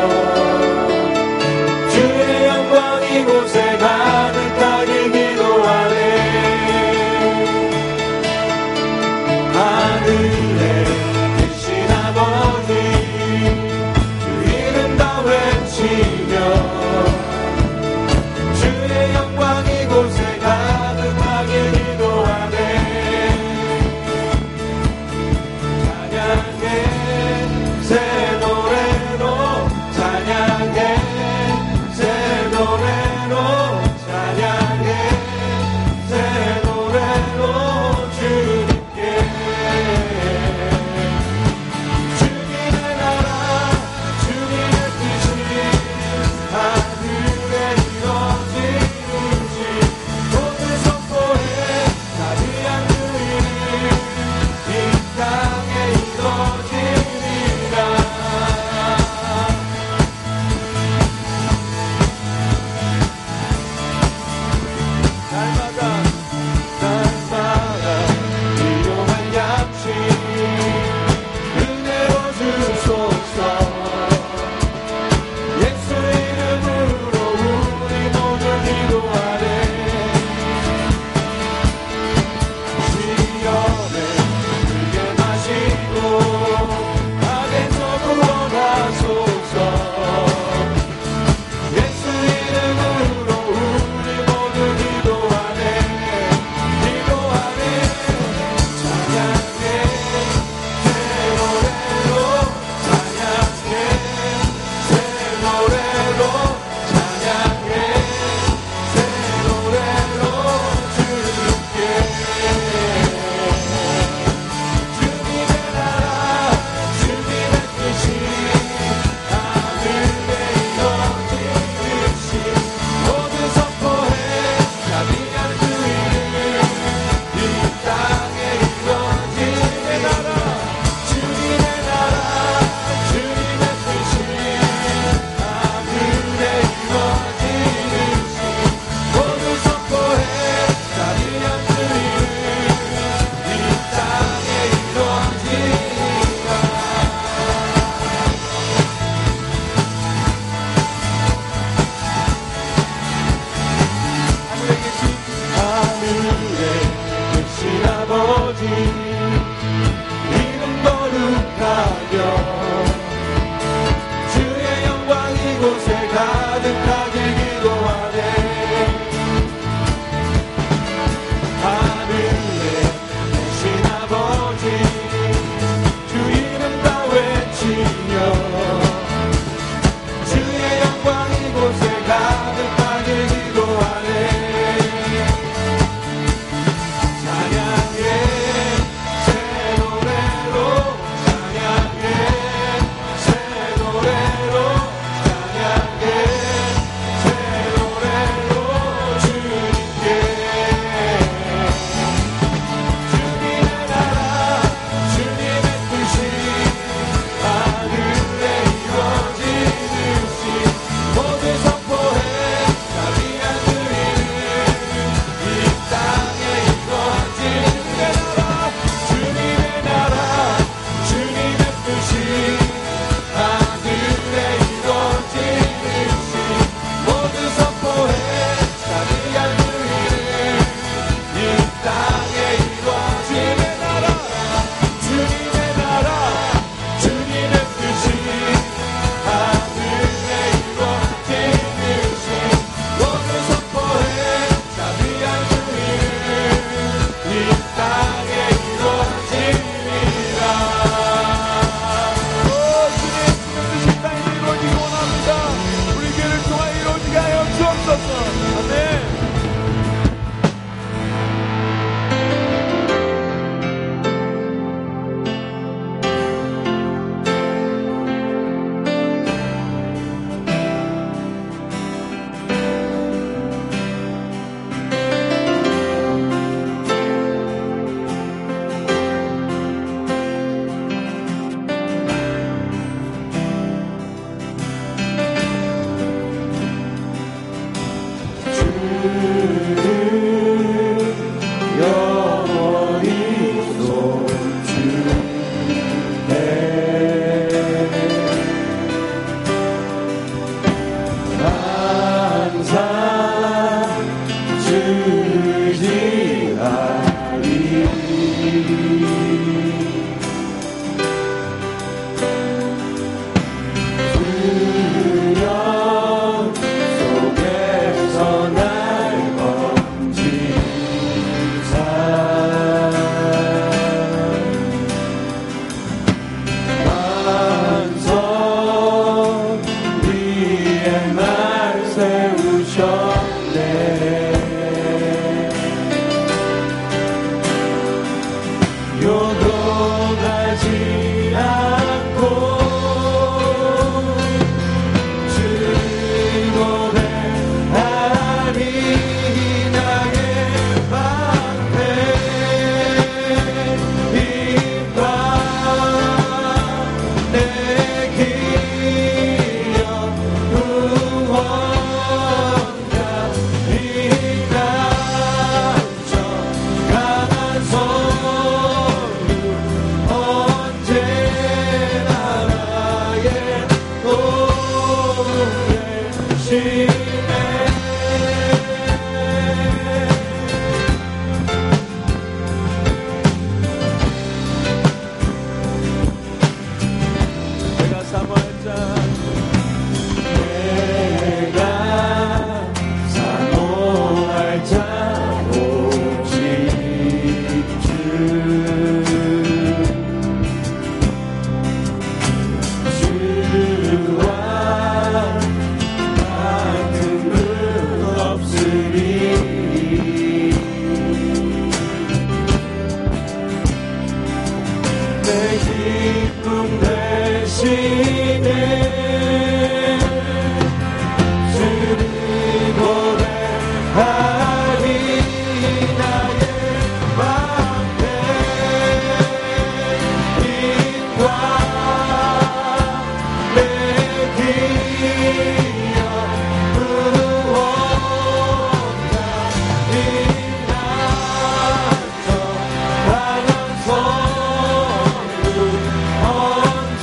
주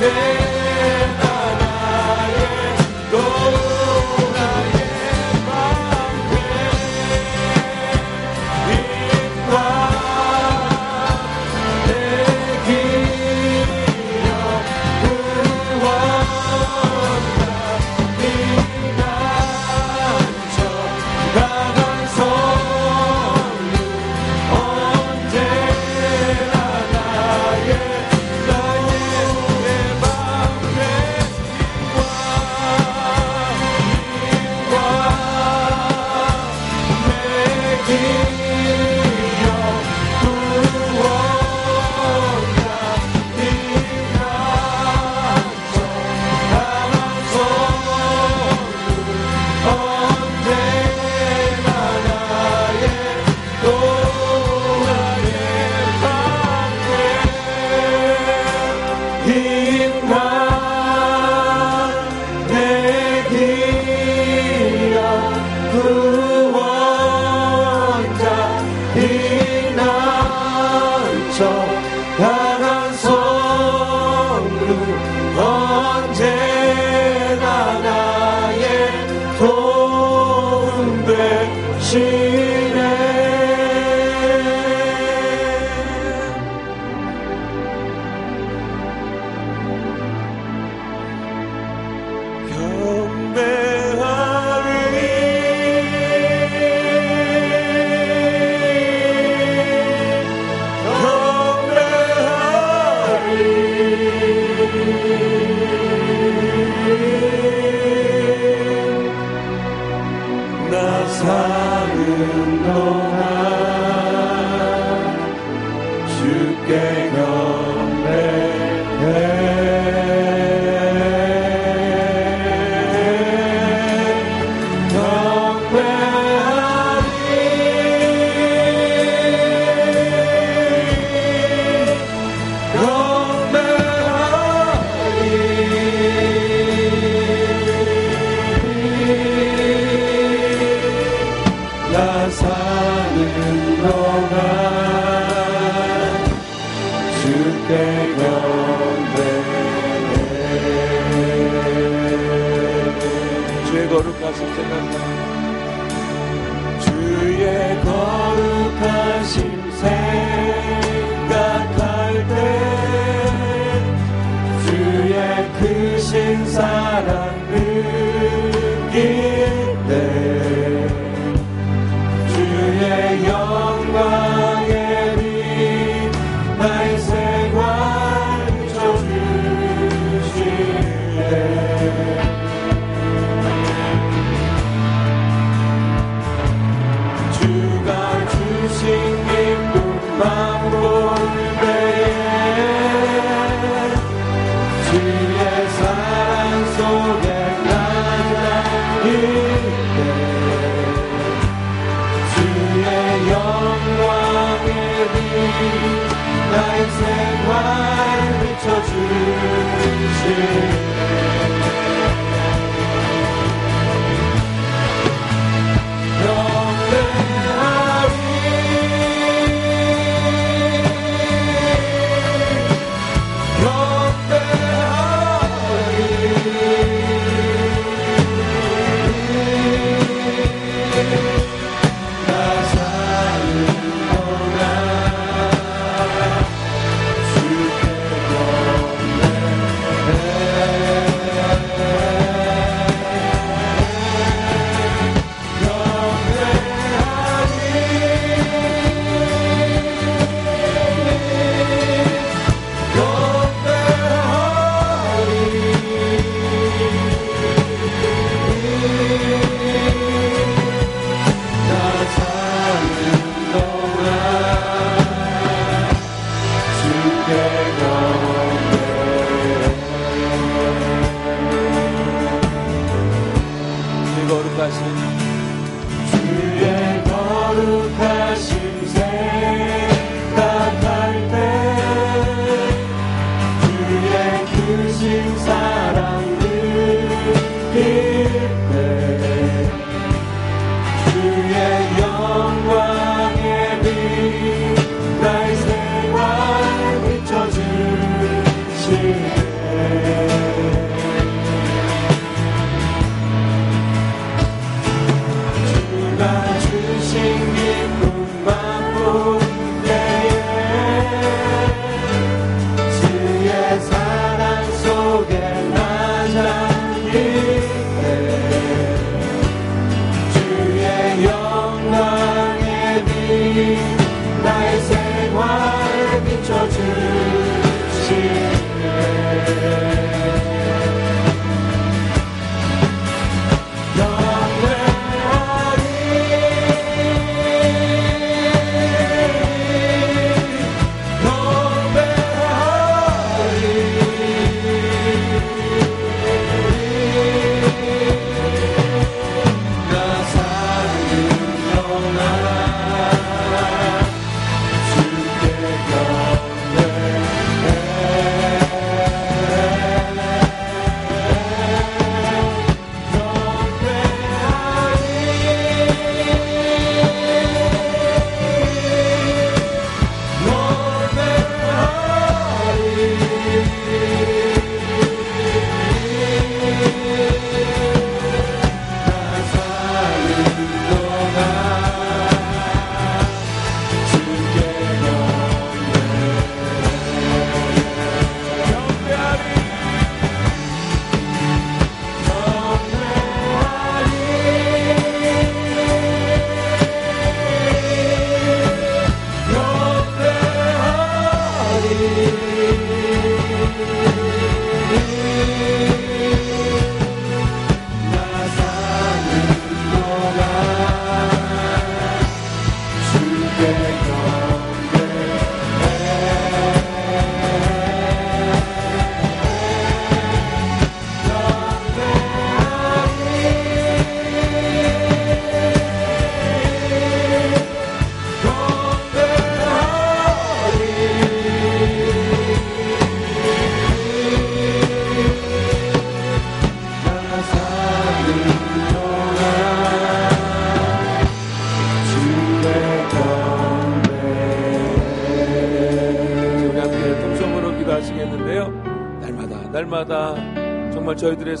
주 께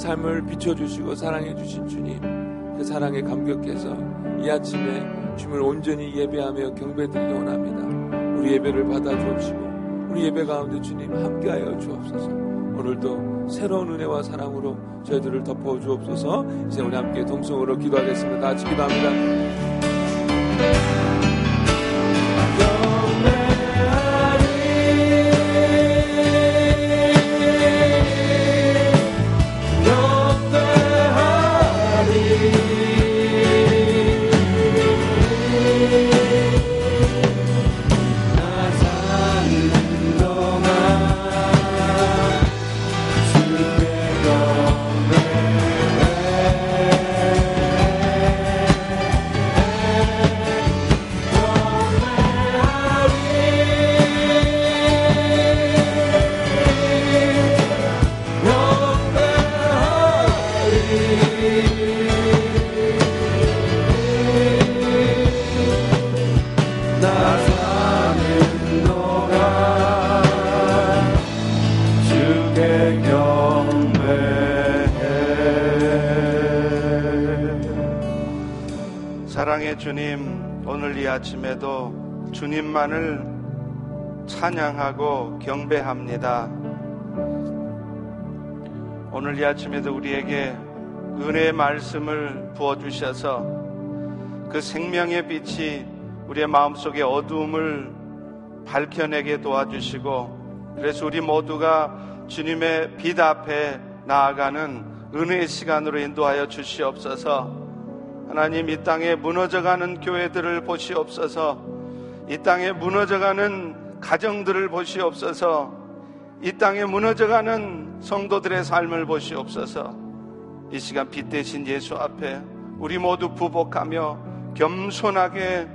삶을 비춰주시고 사랑해주신 주님, 그 사랑에 감격해서 이 아침에 주님을 온전히 예배하며 경배드리기 원합니다. 우리 예배를 받아 주옵시고, 우리 예배 가운데 주님 함께하여 주옵소서. 오늘도 새로운 은혜와 사랑으로 저희들을 덮어 주옵소서. 이제 우리 함께 동성으로 기도하겠습니다. 다 같이 기도합니다. 주님만을 찬양하고 경배합니다. 오늘 이 아침에도 우리에게 은혜의 말씀을 부어주셔서 그 생명의 빛이 우리의 마음속의 어두움을 밝혀내게 도와주시고 그래서 우리 모두가 주님의 빛 앞에 나아가는 은혜의 시간으로 인도하여 주시옵소서 하나님 이 땅에 무너져가는 교회들을 보시옵소서 이 땅에 무너져가는 가정들을 보시옵소서 이 땅에 무너져가는 성도들의 삶을 보시옵소서 이 시간 빛 대신 예수 앞에 우리 모두 부복하며 겸손하게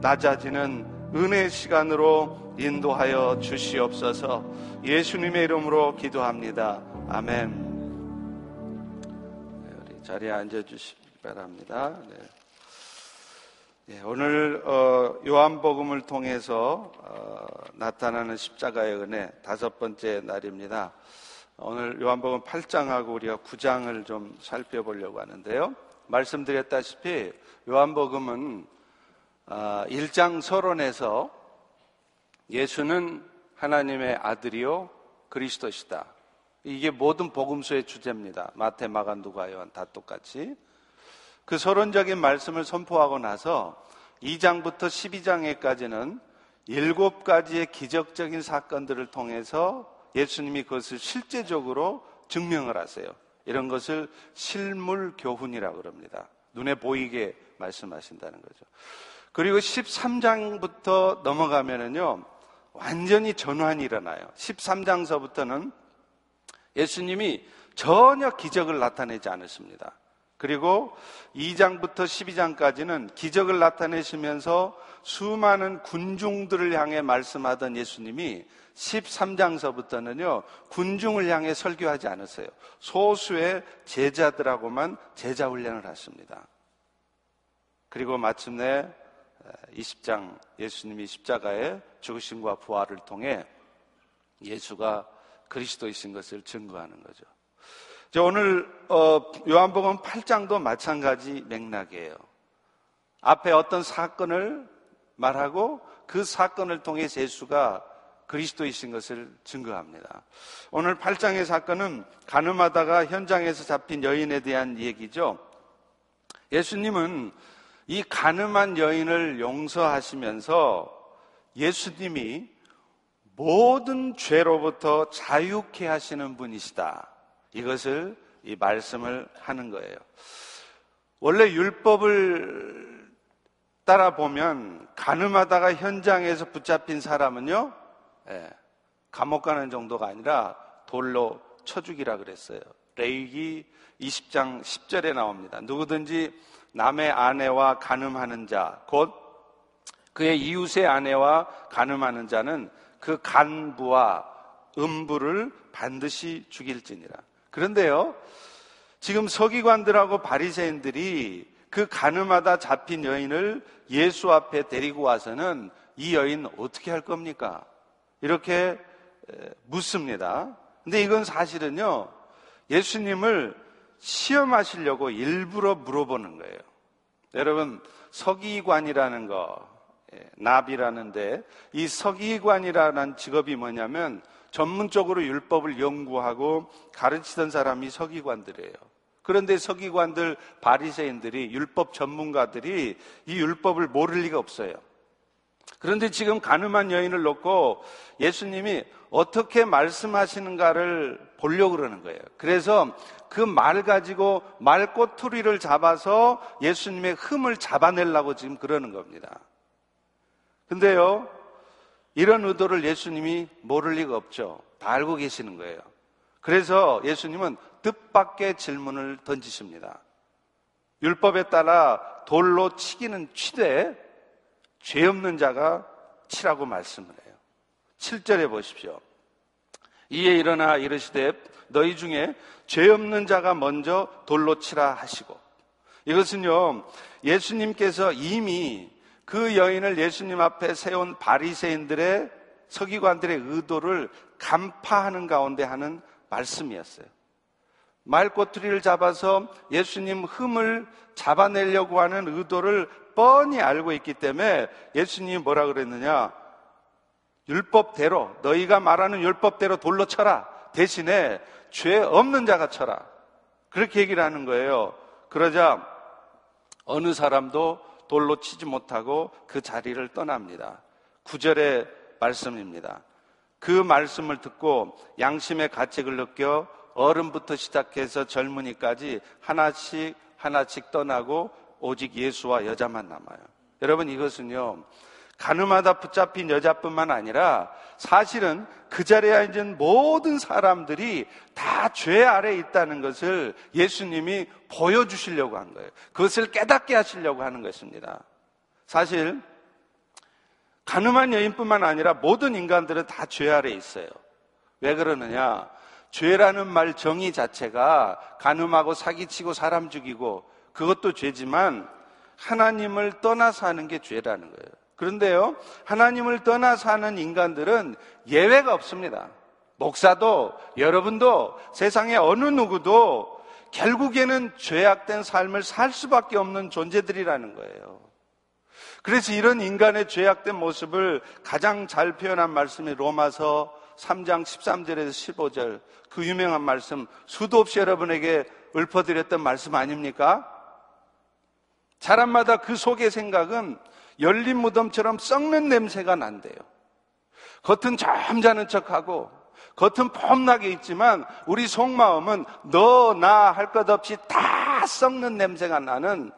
낮아지는 은혜의 시간으로 인도하여 주시옵소서 예수님의 이름으로 기도합니다. 아멘. 네, 우리 자리에 앉아 주시기 바랍니다. 네. 예, 오늘 어, 요한복음을 통해서 어, 나타나는 십자가의 은혜 다섯 번째 날입니다. 오늘 요한복음 8장하고 우리가 9장을 좀 살펴보려고 하는데요. 말씀드렸다시피 요한복음은 어, 1장 서론에서 예수는 하나님의 아들이요 그리스도시다. 이게 모든 복음서의 주제입니다. 마태, 마가, 누가, 요한 다 똑같이. 그 서론적인 말씀을 선포하고 나서 2장부터 12장에까지는 일곱 가지의 기적적인 사건들을 통해서 예수님이 그것을 실제적으로 증명을 하세요. 이런 것을 실물 교훈이라고 그럽니다. 눈에 보이게 말씀하신다는 거죠. 그리고 13장부터 넘어가면은요, 완전히 전환이 일어나요. 13장서부터는 예수님이 전혀 기적을 나타내지 않으십니다. 그리고 2장부터 12장까지는 기적을 나타내시면서 수많은 군중들을 향해 말씀하던 예수님이 13장서부터는요, 군중을 향해 설교하지 않았어요. 소수의 제자들하고만 제자 훈련을 하십니다. 그리고 마침내 20장 예수님이 십자가의 죽으심과 부활을 통해 예수가 그리스도이신 것을 증거하는 거죠. 오늘 어, 요한복음 8장도 마찬가지 맥락이에요. 앞에 어떤 사건을 말하고 그 사건을 통해 예수가 그리스도이신 것을 증거합니다. 오늘 8장의 사건은 가늠하다가 현장에서 잡힌 여인에 대한 얘기죠. 예수님은 이 가늠한 여인을 용서하시면서 예수님이 모든 죄로부터 자유케 하시는 분이시다. 이것을 이 말씀을 하는 거예요. 원래 율법을 따라 보면 가늠하다가 현장에서 붙잡힌 사람은요, 예, 감옥 가는 정도가 아니라 돌로 쳐 죽이라 그랬어요. 레이기 20장 10절에 나옵니다. 누구든지 남의 아내와 가늠하는 자, 곧 그의 이웃의 아내와 가늠하는 자는 그 간부와 음부를 반드시 죽일지니라. 그런데요, 지금 서기관들하고 바리새인들이 그 가늠하다 잡힌 여인을 예수 앞에 데리고 와서는 이 여인 어떻게 할 겁니까? 이렇게 묻습니다. 근데 이건 사실은요, 예수님을 시험하시려고 일부러 물어보는 거예요. 여러분, 서기관이라는 거, 예, 납이라는데, 이 서기관이라는 직업이 뭐냐면, 전문적으로 율법을 연구하고 가르치던 사람이 서기관들이에요. 그런데 서기관들, 바리새인들이 율법 전문가들이 이 율법을 모를 리가 없어요. 그런데 지금 가늠한 여인을 놓고 예수님이 어떻게 말씀하시는가를 보려고 그러는 거예요. 그래서 그 말 가지고 말 꼬투리를 잡아서 예수님의 흠을 잡아내려고 지금 그러는 겁니다. 근데요, 이런 의도를 예수님이 모를 리가 없죠. 다 알고 계시는 거예요. 그래서 예수님은 뜻밖의 질문을 던지십니다. 율법에 따라 돌로 치기는 치되 죄 없는 자가 치라고 말씀을 해요. 7절에 보십시오. 이에 일어나 이르시되 너희 중에 죄 없는 자가 먼저 돌로 치라 하시고 이것은요 예수님께서 이미 그 여인을 예수님 앞에 세운 바리새인들의 서기관들의 의도를 간파하는 가운데 하는 말씀이었어요. 말꼬투리를 잡아서 예수님 흠을 잡아내려고 하는 의도를 뻔히 알고 있기 때문에 예수님이 뭐라 그랬느냐? 율법대로 너희가 말하는 율법대로 돌로 쳐라. 대신에 죄 없는 자가 쳐라. 그렇게 얘기를 하는 거예요. 그러자 어느 사람도 돌로 치지 못하고 그 자리를 떠납니다. 구절의 말씀입니다. 그 말씀을 듣고 양심의 가책을 느껴 어른부터 시작해서 젊은이까지 하나씩 하나씩 떠나고 오직 예수와 여자만 남아요. 여러분 이것은요. 가늠하다 붙잡힌 여자뿐만 아니라 사실은 그 자리에 앉은 모든 사람들이 다 죄 아래 에 있다는 것을 예수님이 보여주시려고 한 거예요. 그것을 깨닫게 하시려고 하는 것입니다. 사실 가늠한 여인뿐만 아니라 모든 인간들은 다 죄 아래 에 있어요. 왜 그러느냐? 죄라는 말 정의 자체가 가늠하고 사기치고 사람 죽이고 그것도 죄지만 하나님을 떠나 사는 게 죄라는 거예요. 그런데요, 하나님을 떠나 사는 인간들은 예외가 없습니다. 목사도 여러분도 세상에 어느 누구도 결국에는 죄악된 삶을 살 수밖에 없는 존재들이라는 거예요. 그래서 이런 인간의 죄악된 모습을 가장 잘 표현한 말씀이 로마서 3장 13절에서 15절 그 유명한 말씀 수도 없이 여러분에게 읊어드렸던 말씀 아닙니까? 사람마다 그 속의 생각은 열린 무덤처럼 썩는 냄새가 난대요. 겉은 잠자는 척하고 겉은 폼나게 있지만 우리 속마음은 너 나 할 것 없이 다 썩는 냄새가 나는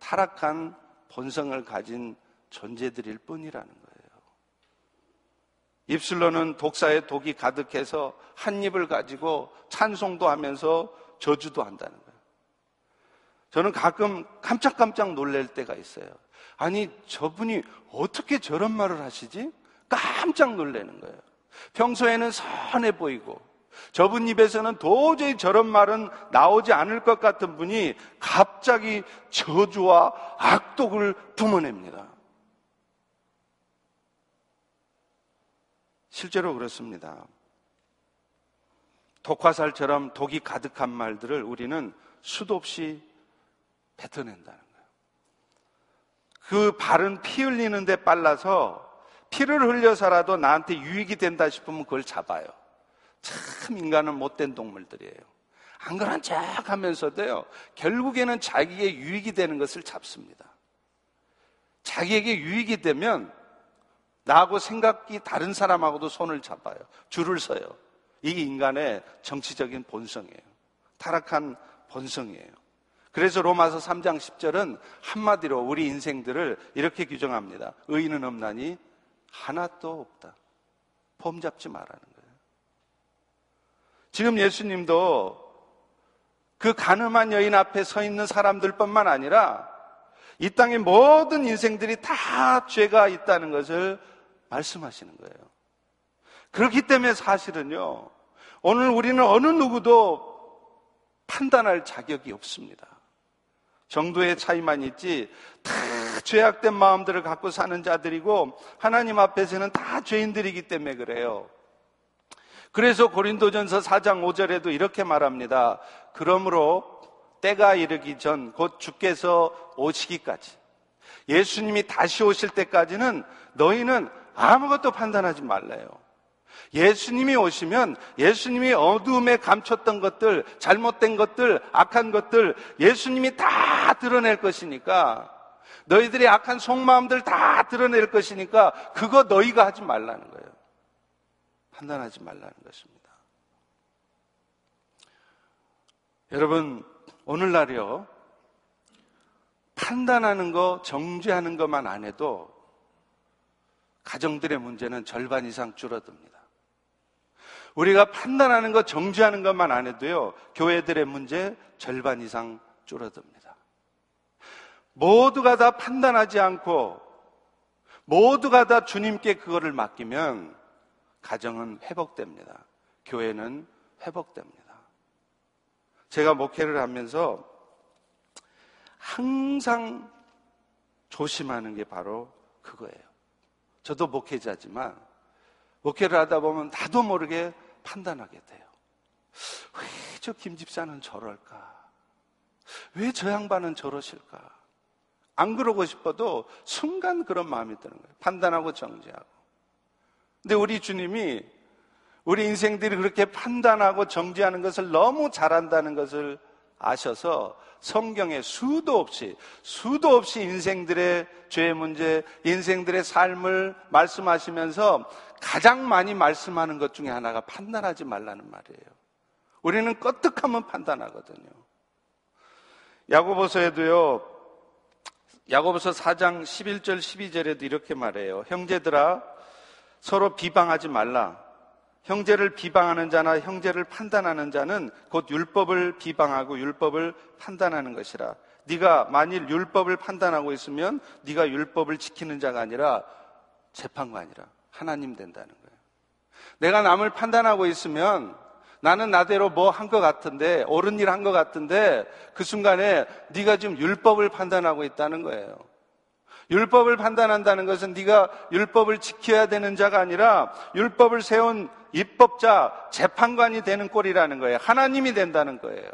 타락한 본성을 가진 존재들일 뿐이라는 거예요. 입술로는 독사의 독이 가득해서 한 입을 가지고 찬송도 하면서 저주도 한다는 거예요. 저는 가끔 깜짝깜짝 놀랄 때가 있어요. 아니, 저분이 어떻게 저런 말을 하시지? 깜짝 놀라는 거예요. 평소에는 선해 보이고, 저분 입에서는 도저히 저런 말은 나오지 않을 것 같은 분이 갑자기 저주와 악독을 뿜어냅니다. 실제로 그렇습니다. 독화살처럼 독이 가득한 말들을 우리는 수도 없이 뱉어낸다는 거예요. 그 발은 피 흘리는데 빨라서 피를 흘려서라도 나한테 유익이 된다 싶으면 그걸 잡아요. 참 인간은 못된 동물들이에요. 안 그런 척 하면서도요, 결국에는 자기의 유익이 되는 것을 잡습니다. 자기에게 유익이 되면 나하고 생각이 다른 사람하고도 손을 잡아요. 줄을 서요. 이게 인간의 정치적인 본성이에요. 타락한 본성이에요. 그래서 로마서 3장 10절은 한마디로 우리 인생들을 이렇게 규정합니다. 의인은 없나니 하나도 없다. 폼 잡지 말라는 거예요. 지금 예수님도 그 가늠한 여인 앞에 서 있는 사람들뿐만 아니라 이 땅의 모든 인생들이 다 죄가 있다는 것을 말씀하시는 거예요. 그렇기 때문에 사실은요, 오늘 우리는 어느 누구도 판단할 자격이 없습니다. 정도의 차이만 있지 다 죄악된 마음들을 갖고 사는 자들이고 하나님 앞에서는 다 죄인들이기 때문에 그래요. 그래서 고린도전서 4장 5절에도 이렇게 말합니다. 그러므로 때가 이르기 전 곧 주께서 오시기까지 예수님이 다시 오실 때까지는 너희는 아무것도 판단하지 말래요. 예수님이 오시면 예수님이 어두움에 감췄던 것들, 잘못된 것들, 악한 것들 예수님이 다 드러낼 것이니까 너희들의 악한 속마음들 다 드러낼 것이니까 그거 너희가 하지 말라는 거예요. 판단하지 말라는 것입니다. 여러분, 오늘날이요. 판단하는 거, 정죄하는 것만 안 해도 가정들의 문제는 절반 이상 줄어듭니다. 우리가 판단하는 것, 정죄하는 것만 안 해도요, 교회들의 문제 절반 이상 줄어듭니다. 모두가 다 판단하지 않고, 모두가 다 주님께 그거를 맡기면, 가정은 회복됩니다. 교회는 회복됩니다. 제가 목회를 하면서 항상 조심하는 게 바로 그거예요. 저도 목회자지만 목회를 하다 보면 나도 모르게 판단하게 돼요. 왜 저 김집사는 저럴까? 왜 저 양반은 저러실까? 안 그러고 싶어도 순간 그런 마음이 드는 거예요. 판단하고 정지하고. 근데 우리 주님이 우리 인생들이 그렇게 판단하고 정지하는 것을 너무 잘한다는 것을 아셔서 성경에 수도 없이, 수도 없이 인생들의 죄 문제, 인생들의 삶을 말씀하시면서 가장 많이 말씀하는 것 중에 하나가 판단하지 말라는 말이에요. 우리는 껐득하면 판단하거든요. 야고보서에도요, 야고보서 4장 11절 12절에도 이렇게 말해요. 형제들아, 서로 비방하지 말라. 형제를 비방하는 자나 형제를 판단하는 자는 곧 율법을 비방하고 율법을 판단하는 것이라. 네가 만일 율법을 판단하고 있으면 네가 율법을 지키는 자가 아니라 재판관이라 하나님 된다는 거예요. 내가 남을 판단하고 있으면 나는 나대로 뭐 한 것 같은데 옳은 일 한 것 같은데 그 순간에 네가 지금 율법을 판단하고 있다는 거예요. 율법을 판단한다는 것은 네가 율법을 지켜야 되는 자가 아니라 율법을 세운 입법자, 재판관이 되는 꼴이라는 거예요. 하나님이 된다는 거예요.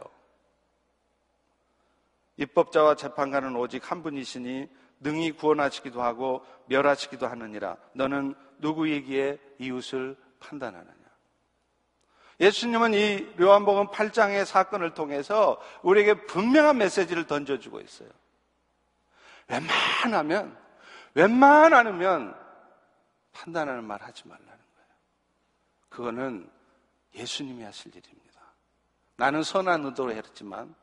입법자와 재판관은 오직 한 분이시니 능히 구원하시기도 하고 멸하시기도 하느니라. 너는 누구이기에 이웃을 판단하느냐. 예수님은 이 요한복음 8장의 사건을 통해서 우리에게 분명한 메시지를 던져주고 있어요. 웬만하면, 웬만하면 판단하는 말 하지 거예요. 그거는 예수님이 하실 일입니다. 나는 선한 의도로 했지만,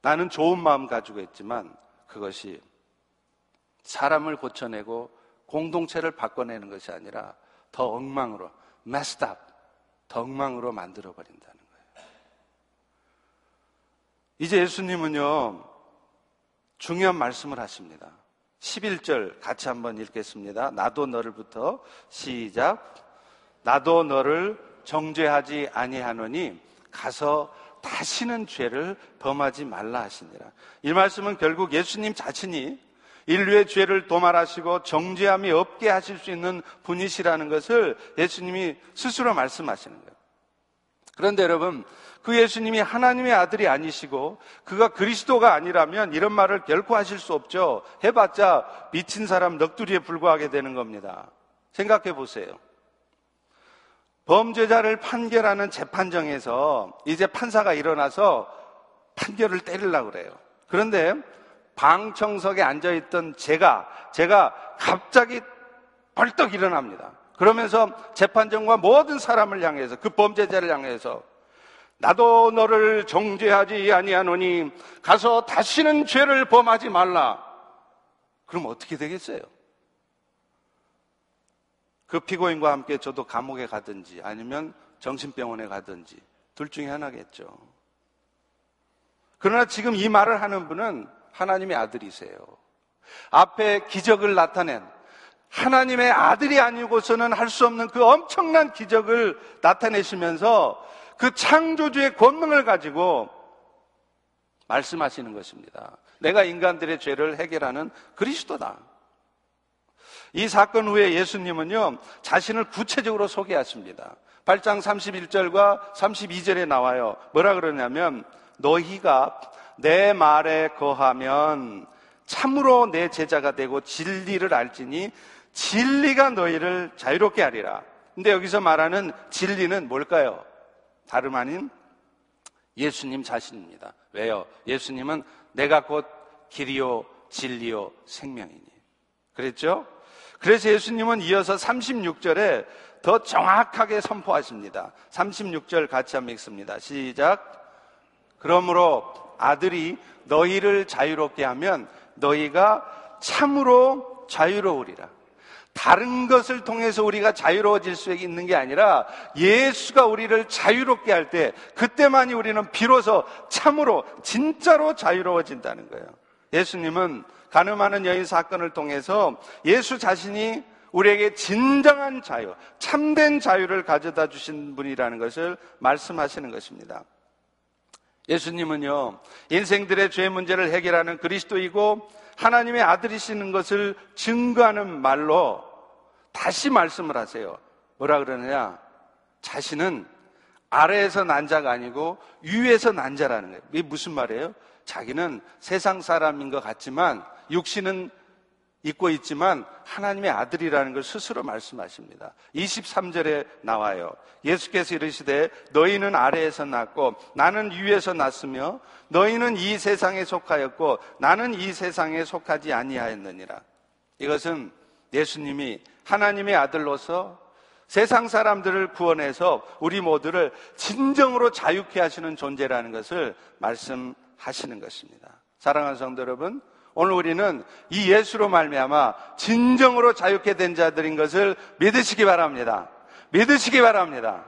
나는 좋은 마음 가지고 했지만, 그것이 사람을 고쳐내고 공동체를 바꿔내는 것이 아니라 더 엉망으로, messed up, 더 엉망으로 만들어 버린다는 거예요. 이제 예수님은요, 중요한 말씀을 하십니다. 11절 같이 한번 읽겠습니다. 나도 너를부터 시작. 나도 너를 정죄하지 아니하노니 가서 다시는 죄를 범하지 말라 하시니라. 이 말씀은 결국 예수님 자신이 인류의 죄를 도말하시고 정죄함이 없게 하실 수 있는 분이시라는 것을 예수님이 스스로 말씀하시는 거예요. 그런데 여러분, 그 예수님이 하나님의 아들이 아니시고 그가 그리스도가 아니라면 이런 말을 결코 하실 수 없죠. 해봤자 미친 사람 넋두리에 불과하게 되는 겁니다. 생각해 보세요. 범죄자를 판결하는 재판정에서 이제 판사가 일어나서 판결을 때리려고 그래요. 그런데 방청석에 앉아있던 제가, 제가 갑자기 벌떡 일어납니다. 그러면서 재판정과 모든 사람을 향해서 그 범죄자를 향해서 나도 너를 정죄하지 아니하노니 가서 다시는 죄를 범하지 말라. 그럼 어떻게 되겠어요? 그 피고인과 함께 저도 감옥에 가든지 아니면 정신병원에 가든지 둘 중에 하나겠죠. 그러나 지금 이 말을 하는 분은 하나님의 아들이세요. 앞에 기적을 나타낸 하나님의 아들이 아니고서는 할 수 없는 그 엄청난 기적을 나타내시면서 그 창조주의 권능을 가지고 말씀하시는 것입니다. 내가 인간들의 죄를 해결하는 그리스도다. 이 사건 후에 예수님은요, 자신을 구체적으로 소개하십니다. 8장 31절과 32절에 나와요. 뭐라 그러냐면 너희가 내 말에 거하면 참으로 내 제자가 되고 진리를 알지니 진리가 너희를 자유롭게 하리라. 근데 여기서 말하는 진리는 뭘까요? 다름 아닌 예수님 자신입니다. 왜요? 예수님은 내가 곧 길이요, 진리요, 생명이니. 그랬죠? 그래서 예수님은 이어서 36절에 더 정확하게 선포하십니다. 36절 같이 한번 읽습니다. 시작. 그러므로 아들이 너희를 자유롭게 하면 너희가 참으로 자유로우리라. 다른 것을 통해서 우리가 자유로워질 수 있는 게 아니라 예수가 우리를 자유롭게 할 때 그때만이 우리는 비로소 참으로 진짜로 자유로워진다는 거예요. 예수님은 가늠하는 여인 사건을 통해서 예수 자신이 우리에게 진정한 자유, 참된 자유를 가져다 주신 분이라는 것을 말씀하시는 것입니다. 예수님은요, 인생들의 죄 문제를 해결하는 그리스도이고 하나님의 아들이시는 것을 증거하는 말로 다시 말씀을 하세요. 뭐라 그러느냐? 자신은 아래에서 난 자가 아니고 위에서 난 자라는 거예요. 이게 무슨 말이에요? 자기는 세상 사람인 것 같지만 육신은 있고 있지만 하나님의 아들이라는 걸 스스로 말씀하십니다. 23절에 나와요. 예수께서 이르시되 너희는 아래에서 났고 나는 위에서 났으며 너희는 이 세상에 속하였고 나는 이 세상에 속하지 아니하였느니라. 이것은 예수님이 하나님의 아들로서 세상 사람들을 구원해서 우리 모두를 진정으로 자유케 하시는 존재라는 것을 말씀하시는 것입니다. 사랑하는 성도 여러분, 오늘 우리는 이 예수로 말미암아 진정으로 자유케 된 자들인 것을 믿으시기 바랍니다. 믿으시기 바랍니다.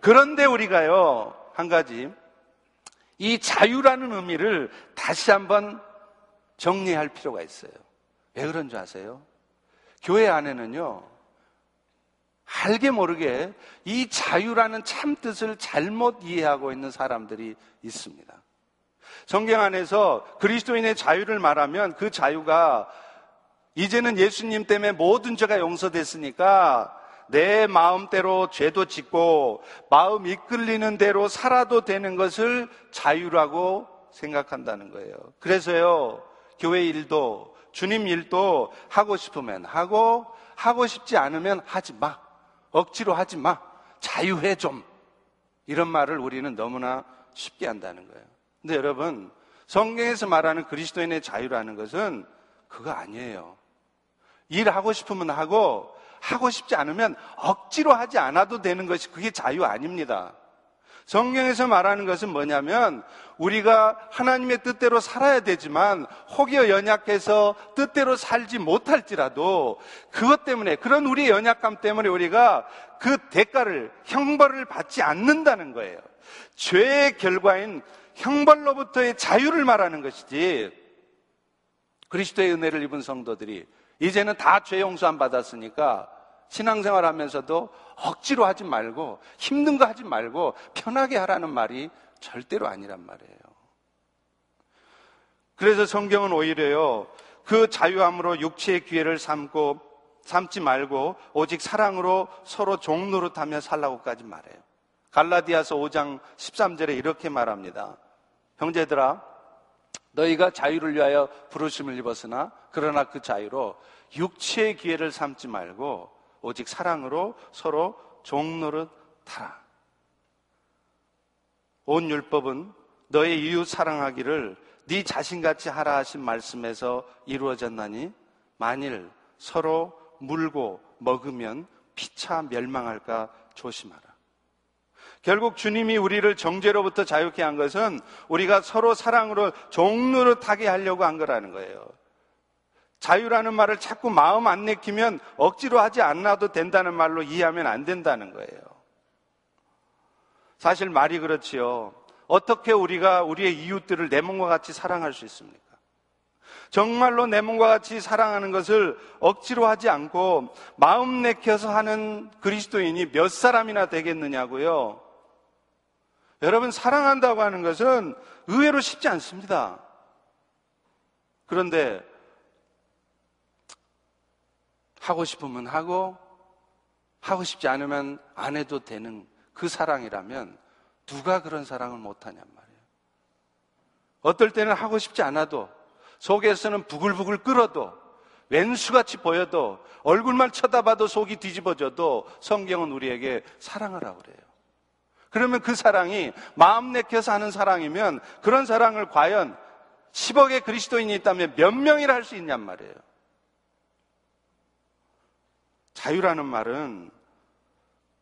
그런데 우리가요, 한 가지, 이 자유라는 의미를 다시 한번 정리할 필요가 있어요. 왜 그런 줄 아세요? 교회 안에는요, 알게 모르게 이 자유라는 참 뜻을 잘못 이해하고 있는 사람들이 있습니다. 성경 안에서 그리스도인의 자유를 말하면 그 자유가 이제는 예수님 때문에 모든 죄가 용서됐으니까 내 마음대로 죄도 짓고 마음 이끌리는 대로 살아도 되는 것을 자유라고 생각한다는 거예요. 그래서요, 교회 일도 주님 일도 하고 싶으면 하고 하고 싶지 않으면 하지 마. 억지로 하지 마. 자유해 좀. 이런 말을 우리는 너무나 쉽게 한다는 거예요. 근데 여러분, 성경에서 말하는 그리스도인의 자유라는 것은 그거 아니에요. 일하고 싶으면 하고, 하고 싶지 않으면 억지로 하지 않아도 되는 것이 그게 자유 아닙니다. 성경에서 말하는 것은 뭐냐면 우리가 하나님의 뜻대로 살아야 되지만 혹여 연약해서 뜻대로 살지 못할지라도 그것 때문에 그런 우리의 연약감 때문에 우리가 그 대가를 형벌을 받지 않는다는 거예요. 죄의 결과인 형벌로부터의 자유를 말하는 것이지 그리스도의 은혜를 입은 성도들이 이제는 다 죄 용서 안 받았으니까 신앙생활 하면서도 억지로 하지 말고 힘든 거 하지 말고 편하게 하라는 말이 절대로 아니란 말이에요. 그래서 성경은 오히려요, 그 자유함으로 육체의 기회를 삼고, 삼지 말고, 오직 사랑으로 서로 종노릇하며 살라고까지 말해요. 갈라디아서 5장 13절에 이렇게 말합니다. 형제들아, 너희가 자유를 위하여 부르심을 입었으나, 그러나 그 자유로 육체의 기회를 삼지 말고, 오직 사랑으로 서로 종노릇 하라. 온 율법은 너의 이웃 사랑하기를 네 자신같이 하라 하신 말씀에서 이루어졌나니 만일 서로 물고 먹으면 피차 멸망할까 조심하라. 결국 주님이 우리를 정죄로부터 자유케 한 것은 우리가 서로 사랑으로 종노릇하게 하려고 한 거라는 거예요. 자유라는 말을 자꾸 마음 안 내키면 억지로 하지 않아도 된다는 말로 이해하면 안 된다는 거예요. 사실 말이 그렇지요. 어떻게 우리가 우리의 이웃들을 내 몸과 같이 사랑할 수 있습니까? 정말로 내 몸과 같이 사랑하는 것을 억지로 하지 않고 마음 내켜서 하는 그리스도인이 몇 사람이나 되겠느냐고요. 여러분, 사랑한다고 하는 것은 의외로 쉽지 않습니다. 그런데 하고 싶으면 하고, 하고 싶지 않으면 안 해도 되는 그 사랑이라면 누가 그런 사랑을 못하냔 말이에요. 어떨 때는 하고 싶지 않아도 속에서는 부글부글 끓어도 왼수같이 보여도 얼굴만 쳐다봐도 속이 뒤집어져도 성경은 우리에게 사랑을 하고 그래요. 그러면 그 사랑이 마음 내켜서 하는 사랑이면 그런 사랑을 과연 10억의 그리스도인이 있다면 몇 명이라 할 수 있냔 말이에요. 자유라는 말은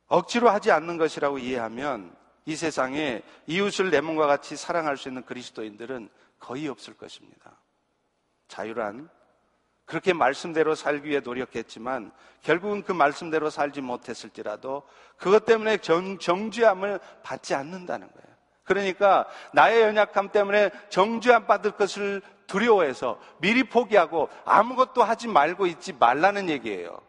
억지로 하지 않는 것이라고 이해하면 이 세상에 이웃을 내 몸과 같이 사랑할 수 있는 그리스도인들은 거의 없을 것입니다. 자유란 그렇게 말씀대로 살기 위해 노력했지만 결국은 그 말씀대로 살지 못했을지라도 그것 때문에 정, 정죄함을 받지 않는다는 거예요. 그러니까 나의 연약함 때문에 정죄함 받을 것을 두려워해서 미리 포기하고 아무것도 하지 말고 있지 말라는 얘기예요.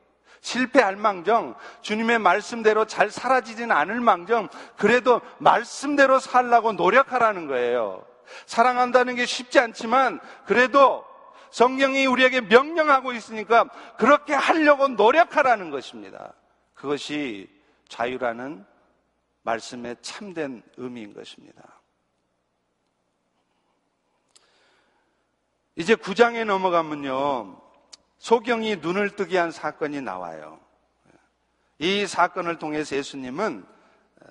실패할 망정, 주님의 말씀대로 잘 사라지지는 않을 망정, 그래도 말씀대로 살라고 노력하라는 거예요. 사랑한다는 게 쉽지 않지만, 그래도 성경이 우리에게 명령하고 있으니까 그렇게 하려고 노력하라는 것입니다. 그것이 자유라는 말씀의 참된 의미인 것입니다. 이제 9장에 넘어가면요. 소경이 눈을 뜨게 한 사건이 나와요. 이 사건을 통해서 예수님은 어,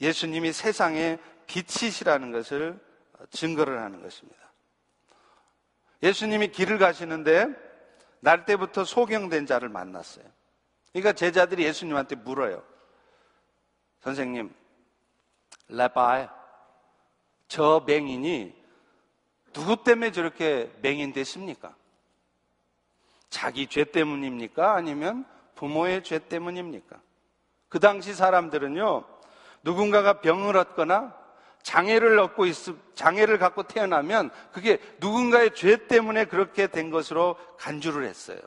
예수님이 세상의 빛이시라는 것을 증거를 하는 것입니다. 예수님이 길을 가시는데 날 때부터 소경된 자를 만났어요. 그러니까 제자들이 예수님한테 물어요. 선생님, 레바이, 저 맹인이 누구 때문에 저렇게 맹인 됐습니까? 자기 죄 때문입니까? 아니면 부모의 죄 때문입니까? 그 당시 사람들은요, 누군가가 병을 얻거나 장애를 얻고 있, 장애를 갖고 태어나면 그게 누군가의 죄 때문에 그렇게 된 것으로 간주를 했어요.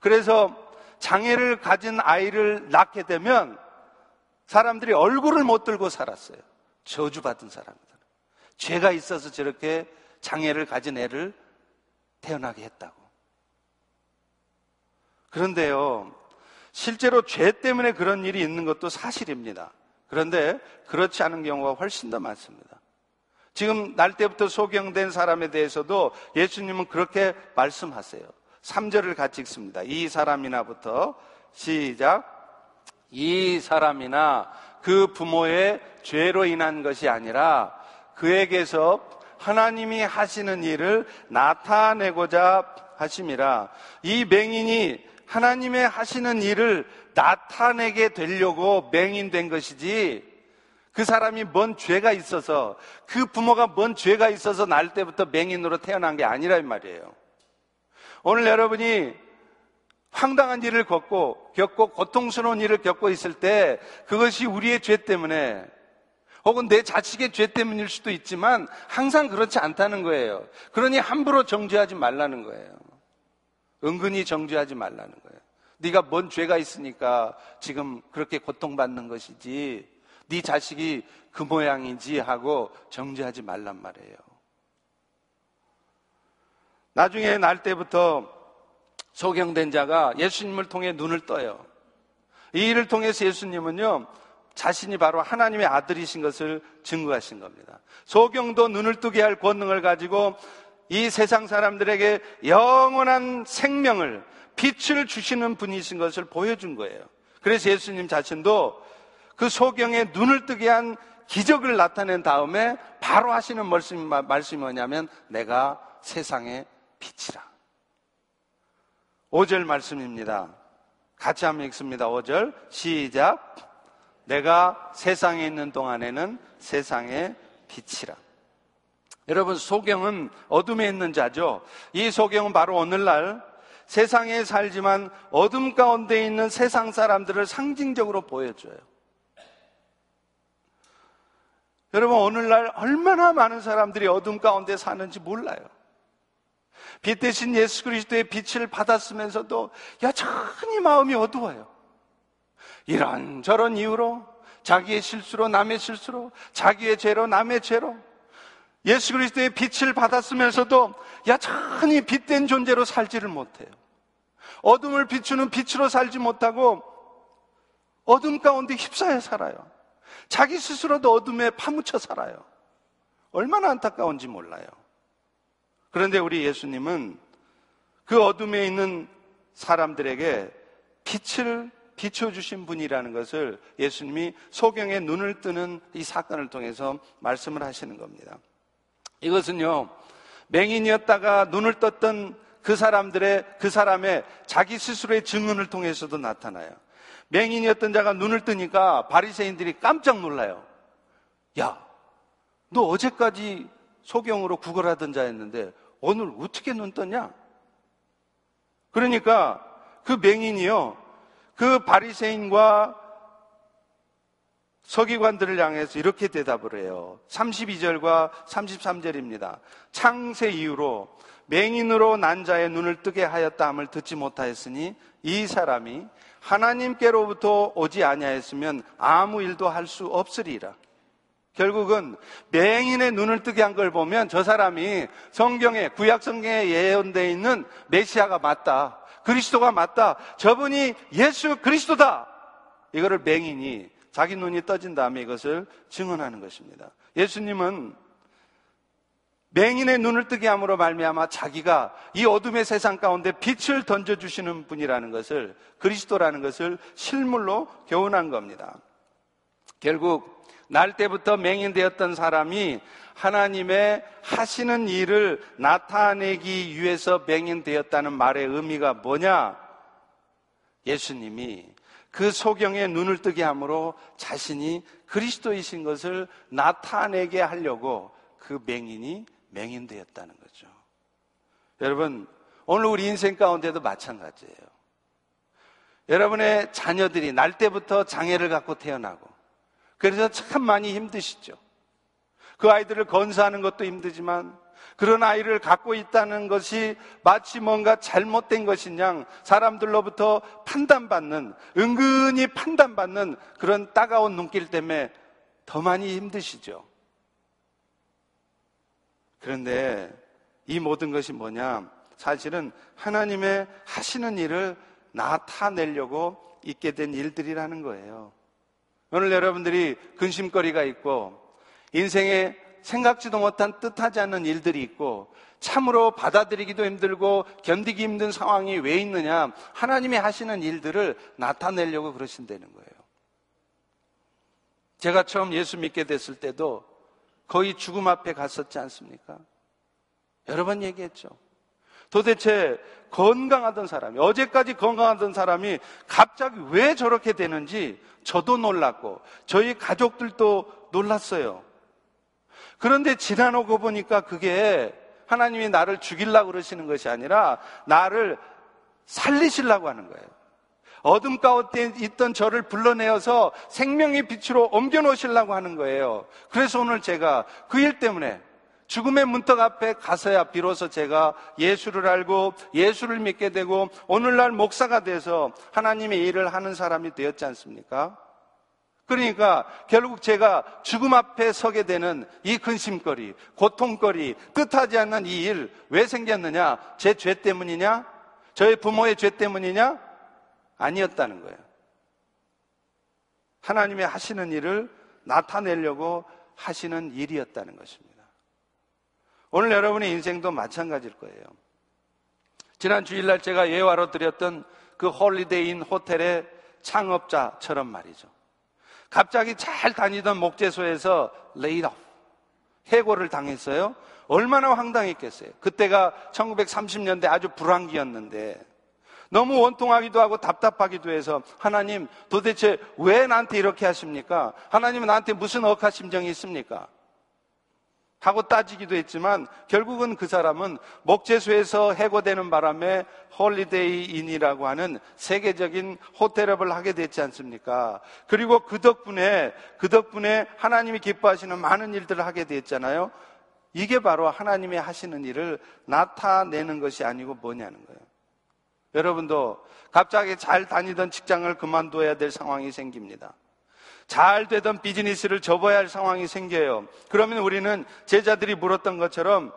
그래서 장애를 가진 아이를 낳게 되면 사람들이 얼굴을 못 들고 살았어요. 저주받은 사람들. 죄가 있어서 저렇게 장애를 가진 애를 태어나게 했다고. 그런데요, 실제로 죄 때문에 그런 일이 있는 것도 사실입니다. 그런데 그렇지 않은 경우가 훨씬 더 많습니다. 지금 날 때부터 소경된 사람에 대해서도 예수님은 그렇게 말씀하세요. 3절을 같이 읽습니다. 이 사람이나부터 시작. 이 사람이나 그 부모의 죄로 인한 것이 아니라 그에게서 하나님이 하시는 일을 나타내고자 하심이라 이 맹인이 하나님의 하시는 일을 나타내게 되려고 맹인된 것이지 그 사람이 뭔 죄가 있어서 그 부모가 뭔 죄가 있어서 날 때부터 맹인으로 태어난 게 아니라 이 말이에요. 오늘 여러분이 황당한 일을 겪고 겪고 고통스러운 일을 겪고 있을 때 그것이 우리의 죄 때문에 혹은 내 자식의 죄 때문일 수도 있지만 항상 그렇지 않다는 거예요. 그러니 함부로 정죄하지 말라는 거예요. 은근히 정죄하지 말라는 거예요. 네가 뭔 죄가 있으니까 지금 그렇게 고통받는 것이지 네 자식이 그 모양이지 하고 정죄하지 말란 말이에요. 나중에 날 때부터 소경된 자가 예수님을 통해 눈을 떠요. 이 일을 통해서 예수님은요, 자신이 바로 하나님의 아들이신 것을 증거하신 겁니다. 소경도 눈을 뜨게 할 권능을 가지고 이 세상 사람들에게 영원한 생명을, 빛을 주시는 분이신 것을 보여준 거예요. 그래서 예수님 자신도 그 소경에 눈을 뜨게 한 기적을 나타낸 다음에 바로 하시는 말씀이, 말씀이 뭐냐면 내가 세상의 빛이라. 5절 말씀입니다. 같이 한번 읽습니다. 5절 시작. 내가 세상에 있는 동안에는 세상의 빛이라. 여러분, 소경은 어둠에 있는 자죠. 이 소경은 바로 오늘날 세상에 살지만 어둠 가운데 있는 세상 사람들을 상징적으로 보여줘요. 여러분, 오늘날 얼마나 많은 사람들이 어둠 가운데 사는지 몰라요. 빛 대신 예수 그리스도의 빛을 받았으면서도 여전히 마음이 어두워요. 이런저런 이유로 자기의 실수로 남의 실수로 자기의 죄로 남의 죄로 예수 그리스도의 빛을 받았으면서도 여전히 빛된 존재로 살지를 못해요. 어둠을 비추는 빛으로 살지 못하고 어둠 가운데 휩싸여 살아요. 자기 스스로도 어둠에 파묻혀 살아요. 얼마나 안타까운지 몰라요. 그런데 우리 예수님은 그 어둠에 있는 사람들에게 빛을 비춰주신 분이라는 것을 예수님이 소경의 눈을 뜨는 이 사건을 통해서 말씀을 하시는 겁니다. 이것은요, 맹인이었다가 눈을 떴던 그 사람들의, 그 사람의 자기 스스로의 증언을 통해서도 나타나요. 맹인이었던 자가 눈을 뜨니까 바리새인들이 깜짝 놀라요. 야, 너 어제까지 소경으로 구걸하던 자였는데 오늘 어떻게 눈 떴냐? 그러니까 그 맹인이요. 그 바리새인과 서기관들을 향해서 이렇게 대답을 해요. 32절과 33절입니다. 창세 이후로 맹인으로 난 자의 눈을 뜨게 하였다 함을 듣지 못하였으니 이 사람이 하나님께로부터 오지 아니하였으면 아무 일도 할 수 없으리라. 결국은 맹인의 눈을 뜨게 한 걸 보면 저 사람이 성경에 구약 성경에 예언되어 있는 메시아가 맞다. 그리스도가 맞다. 저분이 예수 그리스도다. 이거를 맹인이 자기 눈이 떠진 다음에 이것을 증언하는 것입니다. 예수님은 맹인의 눈을 뜨게 함으로 말미암아 자기가 이 어둠의 세상 가운데 빛을 던져 주시는 분이라는 것을 그리스도라는 것을 실물로 교훈한 겁니다. 결국 날 때부터 맹인되었던 사람이 하나님의 하시는 일을 나타내기 위해서 맹인되었다는 말의 의미가 뭐냐? 예수님이 그 소경의 눈을 뜨게 함으로 자신이 그리스도이신 것을 나타내게 하려고 그 맹인이 맹인되었다는 거죠. 여러분, 오늘 우리 인생 가운데도 마찬가지예요. 여러분의 자녀들이 날 때부터 장애를 갖고 태어나고 그래서 참 많이 힘드시죠. 그 아이들을 건사하는 것도 힘들지만 그런 아이를 갖고 있다는 것이 마치 뭔가 잘못된 양 사람들로부터 판단받는, 은근히 판단받는 그런 따가운 눈길 때문에 더 많이 힘드시죠. 그런데 이 모든 것이 뭐냐? 사실은 하나님의 하시는 일을 나타내려고 있게 된 일들이라는 거예요. 오늘 여러분들이 근심거리가 있고 인생에 생각지도 못한 뜻하지 않는 일들이 있고 참으로 받아들이기도 힘들고 견디기 힘든 상황이 왜 있느냐? 하나님이 하시는 일들을 나타내려고 그러신다는 거예요. 제가 처음 예수 믿게 됐을 때도 거의 죽음 앞에 갔었지 않습니까? 여러 번 얘기했죠. 도대체 건강하던 사람이, 어제까지 건강하던 사람이 갑자기 왜 저렇게 되는지 저도 놀랐고, 저희 가족들도 놀랐어요. 그런데 지나오고 보니까 그게 하나님이 나를 죽이려고 그러시는 것이 아니라 나를 살리시려고 하는 거예요. 어둠 가운데 있던 저를 불러내어서 생명의 빛으로 옮겨 놓으시려고 하는 거예요. 그래서 오늘 제가 그 일 때문에 죽음의 문턱 앞에 가서야 비로소 제가 예수를 알고 예수를 믿게 되고 오늘날 목사가 돼서 하나님의 일을 하는 사람이 되었지 않습니까? 그러니까 결국 제가 죽음 앞에 서게 되는 이 근심거리, 고통거리, 뜻하지 않는 이 일 왜 생겼느냐? 제 죄 때문이냐? 저의 부모의 죄 때문이냐? 아니었다는 거예요. 하나님이 하시는 일을 나타내려고 하시는 일이었다는 것입니다. 오늘 여러분의 인생도 마찬가지일 거예요. 지난 주일날 제가 예화로 드렸던 그 홀리데이인 호텔의 창업자처럼 말이죠. 갑자기 잘 다니던 목재소에서 laid off 해고를 당했어요. 얼마나 황당했겠어요. 그때가 1930년대 아주 불황기였는데 너무 원통하기도 하고 답답하기도 해서 하나님 도대체 왜 나한테 이렇게 하십니까? 하나님은 나한테 무슨 억하 심정이 있습니까? 하고 따지기도 했지만 결국은 그 사람은 목재소에서 해고되는 바람에 홀리데이 인이라고 하는 세계적인 호텔업을 하게 됐지 않습니까? 그리고 그 덕분에 그 덕분에 하나님이 기뻐하시는 많은 일들을 하게 됐잖아요. 이게 바로 하나님이 하시는 일을 나타내는 것이 아니고 뭐냐는 거예요. 여러분도 갑자기 잘 다니던 직장을 그만둬야 될 상황이 생깁니다. 잘 되던 비즈니스를 접어야 할 상황이 생겨요. 그러면 우리는 제자들이 물었던 것처럼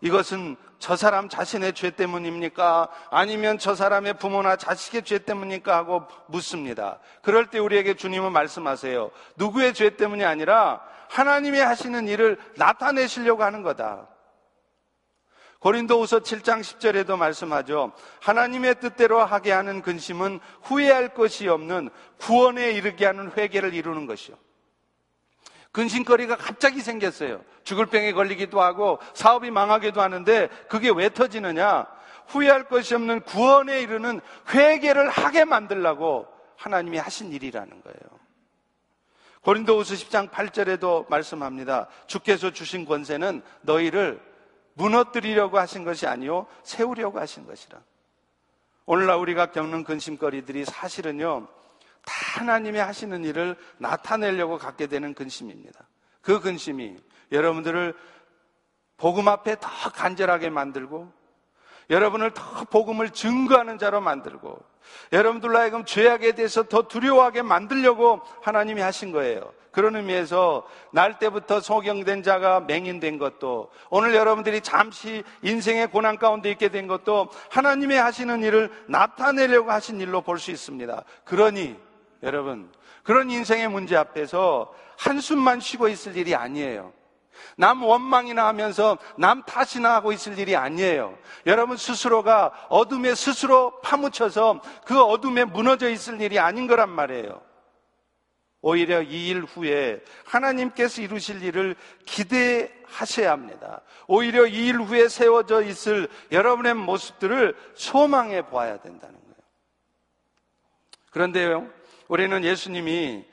이것은 저 사람 자신의 죄 때문입니까? 아니면 저 사람의 부모나 자식의 죄 때문입니까? 하고 묻습니다. 그럴 때 우리에게 주님은 말씀하세요. 누구의 죄 때문이 아니라 하나님이 하시는 일을 나타내시려고 하는 거다. 고린도후서 7장 10절에도 말씀하죠. 하나님의 뜻대로 하게 하는 근심은 후회할 것이 없는 구원에 이르게 하는 회개를 이루는 것이요. 근심거리가 갑자기 생겼어요. 죽을 병에 걸리기도 하고 사업이 망하기도 하는데 그게 왜 터지느냐? 후회할 것이 없는 구원에 이르는 회개를 하게 만들라고 하나님이 하신 일이라는 거예요. 고린도후서 10장 8절에도 말씀합니다. 주께서 주신 권세는 너희를 무너뜨리려고 하신 것이 아니요 세우려고 하신 것이라. 오늘날 우리가 겪는 근심거리들이 사실은요 다 하나님이 하시는 일을 나타내려고 갖게 되는 근심입니다. 그 근심이 여러분들을 복음 앞에 더 간절하게 만들고 여러분을 더 복음을 증거하는 자로 만들고 여러분들로 하여금 죄악에 대해서 더 두려워하게 만들려고 하나님이 하신 거예요. 그런 의미에서 날 때부터 소경된 자가 맹인된 것도 오늘 여러분들이 잠시 인생의 고난 가운데 있게 된 것도 하나님의 하시는 일을 나타내려고 하신 일로 볼 수 있습니다. 그러니 여러분, 그런 인생의 문제 앞에서 한숨만 쉬고 있을 일이 아니에요. 남 원망이나 하면서 남 탓이나 하고 있을 일이 아니에요. 여러분 스스로가 어둠에 스스로 파묻혀서 그 어둠에 무너져 있을 일이 아닌 거란 말이에요. 오히려 이 일 후에 하나님께서 이루실 일을 기대하셔야 합니다. 오히려 이 일 후에 세워져 있을 여러분의 모습들을 소망해 보아야 된다는 거예요. 그런데요, 우리는 예수님이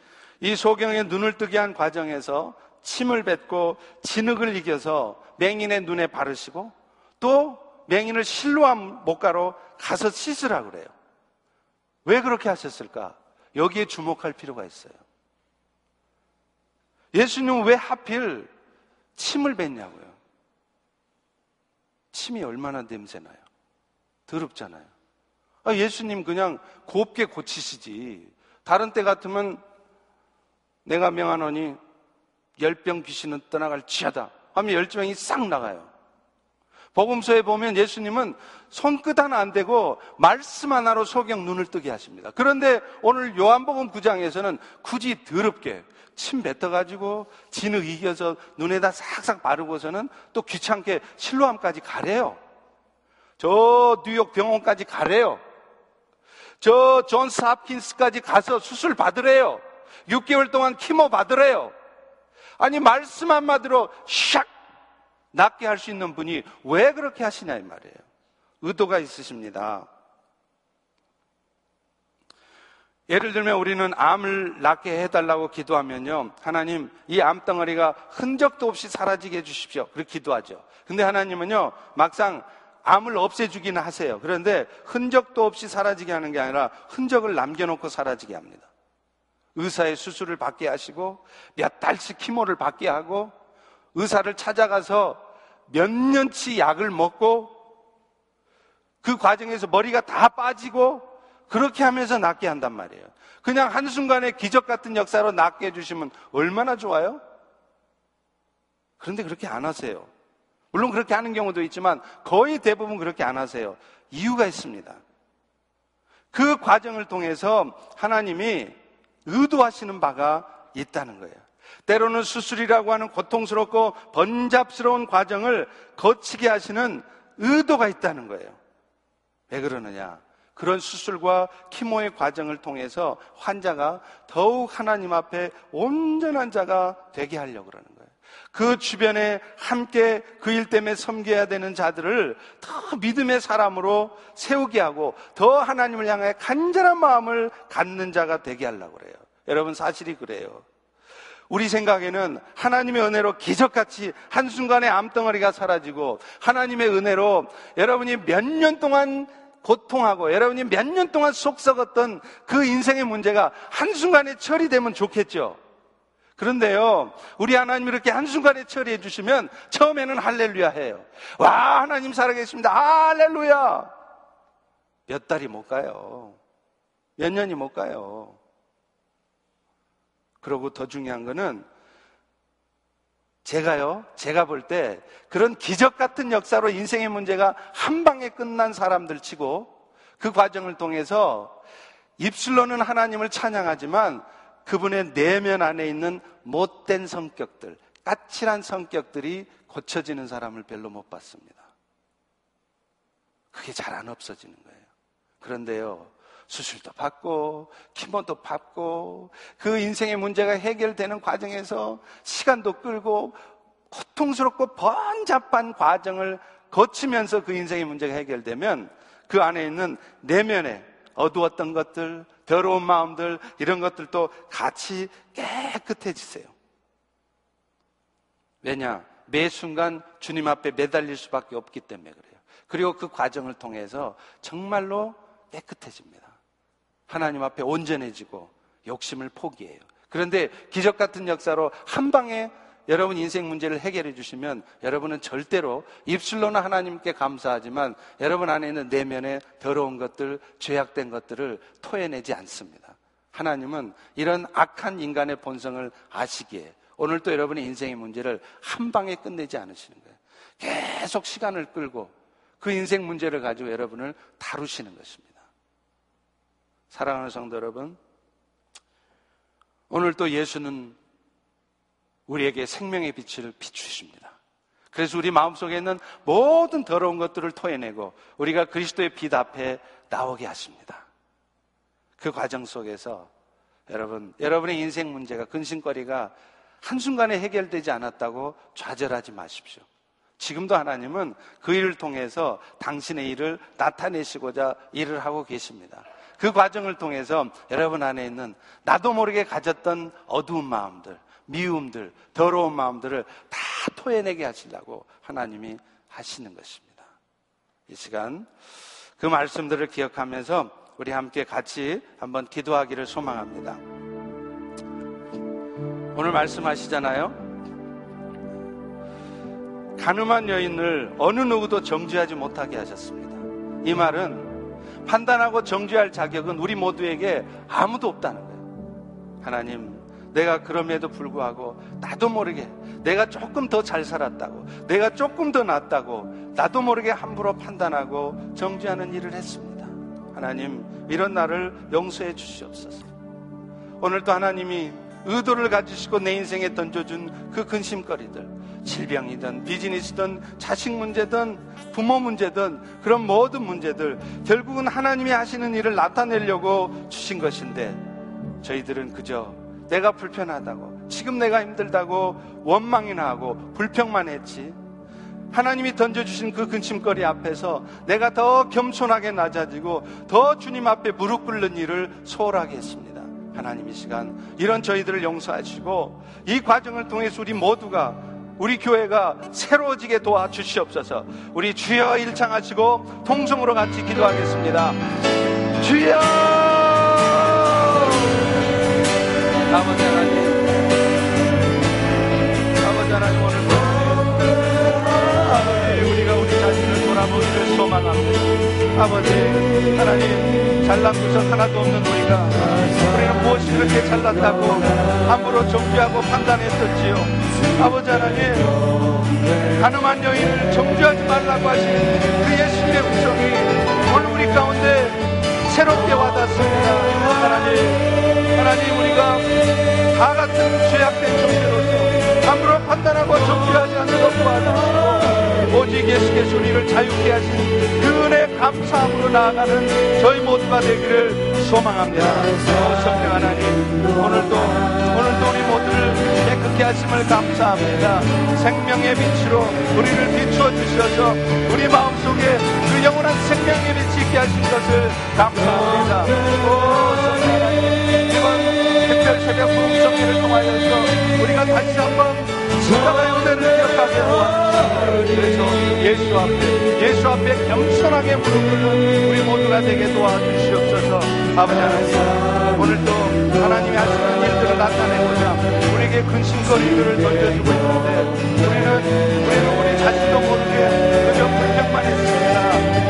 이 소경의 눈을 뜨게 한 과정에서 침을 뱉고 진흙을 이겨서 맹인의 눈에 바르시고 또 맹인을 실로암 목가로 가서 씻으라 그래요. 왜 그렇게 하셨을까? 여기에 주목할 필요가 있어요. 예수님은 왜 하필 침을 뱉냐고요? 침이 얼마나 냄새나요? 더럽잖아요. 아, 예수님 그냥 곱게 고치시지. 다른 때 같으면 내가 명하노니 열병 귀신은 떠나갈 지하다 하면 열병이 싹 나가요. 복음서에 보면 예수님은 손끝 하나 안 대고 말씀 하나로 소경 눈을 뜨게 하십니다. 그런데 오늘 요한복음 9장에서는 굳이 더럽게 침 뱉어가지고 진흙 이겨서 눈에다 싹싹 바르고서는 또 귀찮게 실로암까지 가래요. 저 뉴욕 병원까지 가래요. 저존 사킨스까지 가서 수술 받으래요. 6개월 동안 키모 받으래요. 아니 말씀 한마디로 샥 낫게 할 수 있는 분이 왜 그렇게 하시냐 이 말이에요. 의도가 있으십니다. 예를 들면 우리는 암을 낫게 해달라고 기도하면요. 하나님, 이 암덩어리가 흔적도 없이 사라지게 해주십시오. 그렇게 기도하죠. 근데 하나님은요, 막상 암을 없애주기는 하세요. 그런데 흔적도 없이 사라지게 하는 게 아니라 흔적을 남겨놓고 사라지게 합니다. 의사의 수술을 받게 하시고 몇 달씩 키모를 받게 하고 의사를 찾아가서 몇 년치 약을 먹고 그 과정에서 머리가 다 빠지고 그렇게 하면서 낫게 한단 말이에요. 그냥 한순간에 기적 같은 역사로 낫게 해주시면 얼마나 좋아요? 그런데 그렇게 안 하세요. 물론 그렇게 하는 경우도 있지만 거의 대부분 그렇게 안 하세요. 이유가 있습니다. 그 과정을 통해서 하나님이 의도하시는 바가 있다는 거예요. 때로는 수술이라고 하는 고통스럽고 번잡스러운 과정을 거치게 하시는 의도가 있다는 거예요. 왜 그러느냐? 그런 수술과 키모의 과정을 통해서 환자가 더욱 하나님 앞에 온전한 자가 되게 하려고 그러는 거예요. 그 주변에 함께 그 일 때문에 섬겨야 되는 자들을 더 믿음의 사람으로 세우게 하고 더 하나님을 향해 간절한 마음을 갖는 자가 되게 하려고 그래요. 여러분 사실이 그래요. 우리 생각에는 하나님의 은혜로 기적같이 한순간에 암덩어리가 사라지고 하나님의 은혜로 여러분이 몇 년 동안 고통하고 여러분이 몇 년 동안 속 썩었던 그 인생의 문제가 한순간에 처리되면 좋겠죠. 그런데요, 우리 하나님 이렇게 한순간에 처리해 주시면 처음에는 할렐루야 해요. 와, 하나님 살아계십니다. 할렐루야! 몇 달이 못 가요. 몇 년이 못 가요. 그러고 더 중요한 거는 제가요, 제가 볼 때 그런 기적 같은 역사로 인생의 문제가 한 방에 끝난 사람들 치고 그 과정을 통해서 입술로는 하나님을 찬양하지만 그분의 내면 안에 있는 못된 성격들, 까칠한 성격들이 고쳐지는 사람을 별로 못 봤습니다. 그게 잘 안 없어지는 거예요. 그런데요, 수술도 받고, 키모도 받고, 그 인생의 문제가 해결되는 과정에서 시간도 끌고, 고통스럽고 번잡한 과정을 거치면서 그 인생의 문제가 해결되면 그 안에 있는 내면에 어두웠던 것들, 더러운 마음들, 이런 것들도 같이 깨끗해지세요. 왜냐? 매 순간 주님 앞에 매달릴 수밖에 없기 때문에 그래요. 그리고 그 과정을 통해서 정말로 깨끗해집니다. 하나님 앞에 온전해지고 욕심을 포기해요. 그런데 기적 같은 역사로 한 방에 여러분 인생 문제를 해결해 주시면 여러분은 절대로 입술로는 하나님께 감사하지만 여러분 안에 있는 내면의 더러운 것들, 죄악된 것들을 토해내지 않습니다. 하나님은 이런 악한 인간의 본성을 아시기에 오늘 또 여러분의 인생의 문제를 한 방에 끝내지 않으시는 거예요. 계속 시간을 끌고 그 인생 문제를 가지고 여러분을 다루시는 것입니다. 사랑하는 성도 여러분, 오늘 또 예수는 우리에게 생명의 빛을 비추십니다. 그래서 우리 마음속에 있는 모든 더러운 것들을 토해내고 우리가 그리스도의 빛 앞에 나오게 하십니다. 그 과정 속에서 여러분, 여러분의 인생 문제가 근심거리가 한순간에 해결되지 않았다고 좌절하지 마십시오. 지금도 하나님은 그 일을 통해서 당신의 일을 나타내시고자 일을 하고 계십니다. 그 과정을 통해서 여러분 안에 있는 나도 모르게 가졌던 어두운 마음들, 미움들, 더러운 마음들을 다 토해내게 하시려고 하나님이 하시는 것입니다. 이 시간 그 말씀들을 기억하면서 우리 함께 같이 한번 기도하기를 소망합니다. 오늘 말씀하시잖아요. 가늠한 여인을 어느 누구도 정죄하지 못하게 하셨습니다. 이 말은 판단하고 정죄할 자격은 우리 모두에게 아무도 없다는 거예요. 하나님, 내가 그럼에도 불구하고 나도 모르게 내가 조금 더 잘 살았다고, 내가 조금 더 낫다고 나도 모르게 함부로 판단하고 정죄하는 일을 했습니다. 하나님, 이런 나를 용서해 주시옵소서. 오늘도 하나님이 의도를 가지시고 내 인생에 던져준 그 근심거리들, 질병이든 비즈니스든 자식 문제든 부모 문제든 그런 모든 문제들 결국은 하나님이 하시는 일을 나타내려고 주신 것인데 저희들은 그저 내가 불편하다고 지금 내가 힘들다고 원망이나 하고 불평만 했지 하나님이 던져주신 그 근심거리 앞에서 내가 더 겸손하게 낮아지고 더 주님 앞에 무릎 꿇는 일을 소홀하게 했습니다. 하나님 이 시간 이런 저희들을 용서하시고 이 과정을 통해서 우리 모두가 우리 교회가 새로워지게 도와주시옵소서 우리 주여 일창하시고 통성으로 같이 기도하겠습니다. 주여! 아버지 하나님, 아버지 하나님 오늘도 아버지 우리가 우리 자신을 돌아보기를 소망합니다. 아버지 하나님 잘난 것은 하나도 없는 우리가 우리는 무엇이 그렇게 잘났다고 함부로 정죄하고 판단했었지요. 아버지 하나님 가늠한 여인을 정죄하지 말라고 하신 그 예수님의 음성이 오늘 우리 가운데 새롭게 와닿습니다. 하나님, 하나님 우리가 다 같은 죄악된 존재로서 함부로 판단하고 정죄하지 않도록 도와주시고 오직 예수께서 우리를 자유케 하신 그 은혜 감사함으로 나아가는 저희 모두가 되기를 소망합니다. 오, 성령 하나님 오늘도 오늘도 우리 모두를 깨끗게 하심을 감사합니다. 생명의 빛으로 우리를 비추어 주셔서 우리 마음속에 그 영원한 생명의 빛이 있게 하신 것을 감사합니다. 새벽 부흥성회를 통하여서 우리가 다시 한번 십자가의 은혜를 기억하게 도와주시고 그래서 예수 앞에 예수 앞에 겸손하게 무릎 꿇는 우리 모두가 되게 도와주시옵소서. 아버지 하나님 오늘도 하나님이 하시는 일들을 나타내고자 우리에게 근심거리들을 던져주고 있는데 우리는 우리는 우리 자신도 모르게 그저 불평만 했습니다.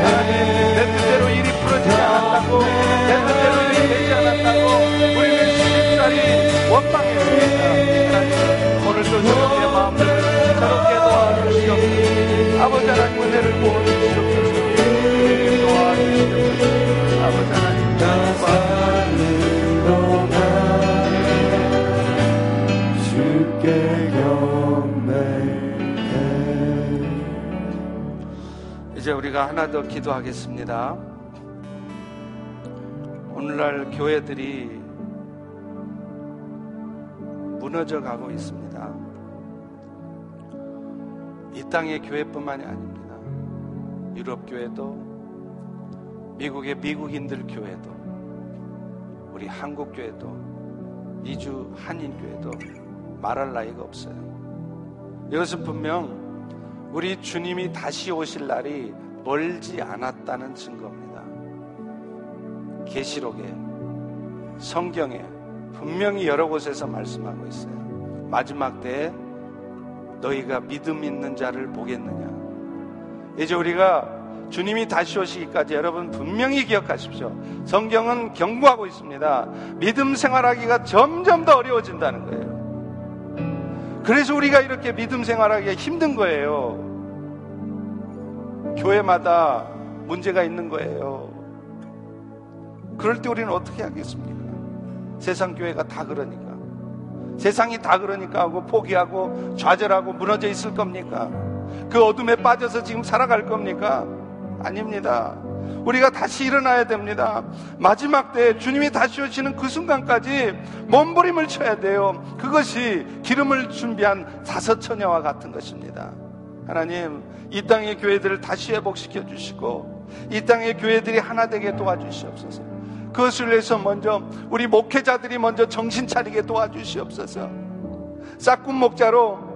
하나님 이제 우리가 하나 더 기도하겠습니다 오늘날 교회들이 무너져 가고 있습니다. 이 땅의 교회뿐만이 아닙니다. 유럽 교회도, 미국의 미국인들 교회도, 우리 한국 교회도, 이주 한인 교회도 말할 나위가 없어요. 이것은 분명 우리 주님이 다시 오실 날이 멀지 않았다는 증거입니다. 계시록에 성경에 분명히 여러 곳에서 말씀하고 있어요. 마지막 때에 너희가 믿음 있는 자를 보겠느냐. 이제 우리가 주님이 다시 오시기까지 여러분 분명히 기억하십시오. 성경은 경고하고 있습니다. 믿음 생활하기가 점점 더 어려워진다는 거예요. 그래서 우리가 이렇게 믿음 생활하기가 힘든 거예요. 교회마다 문제가 있는 거예요. 그럴 때 우리는 어떻게 하겠습니까? 세상 교회가 다 그러니까. 세상이 다 그러니까 하고 포기하고 좌절하고 무너져 있을 겁니까? 그 어둠에 빠져서 지금 살아갈 겁니까? 아닙니다. 우리가 다시 일어나야 됩니다. 마지막 때 주님이 다시 오시는 그 순간까지 몸부림을 쳐야 돼요. 그것이 기름을 준비한 다섯 처녀와 같은 것입니다. 하나님, 이 땅의 교회들을 다시 회복시켜 주시고, 이 땅의 교회들이 하나 되게 도와주시옵소서. 그것을 위해서 먼저 우리 목회자들이 먼저 정신 차리게 도와주시옵소서. 싹군 목자로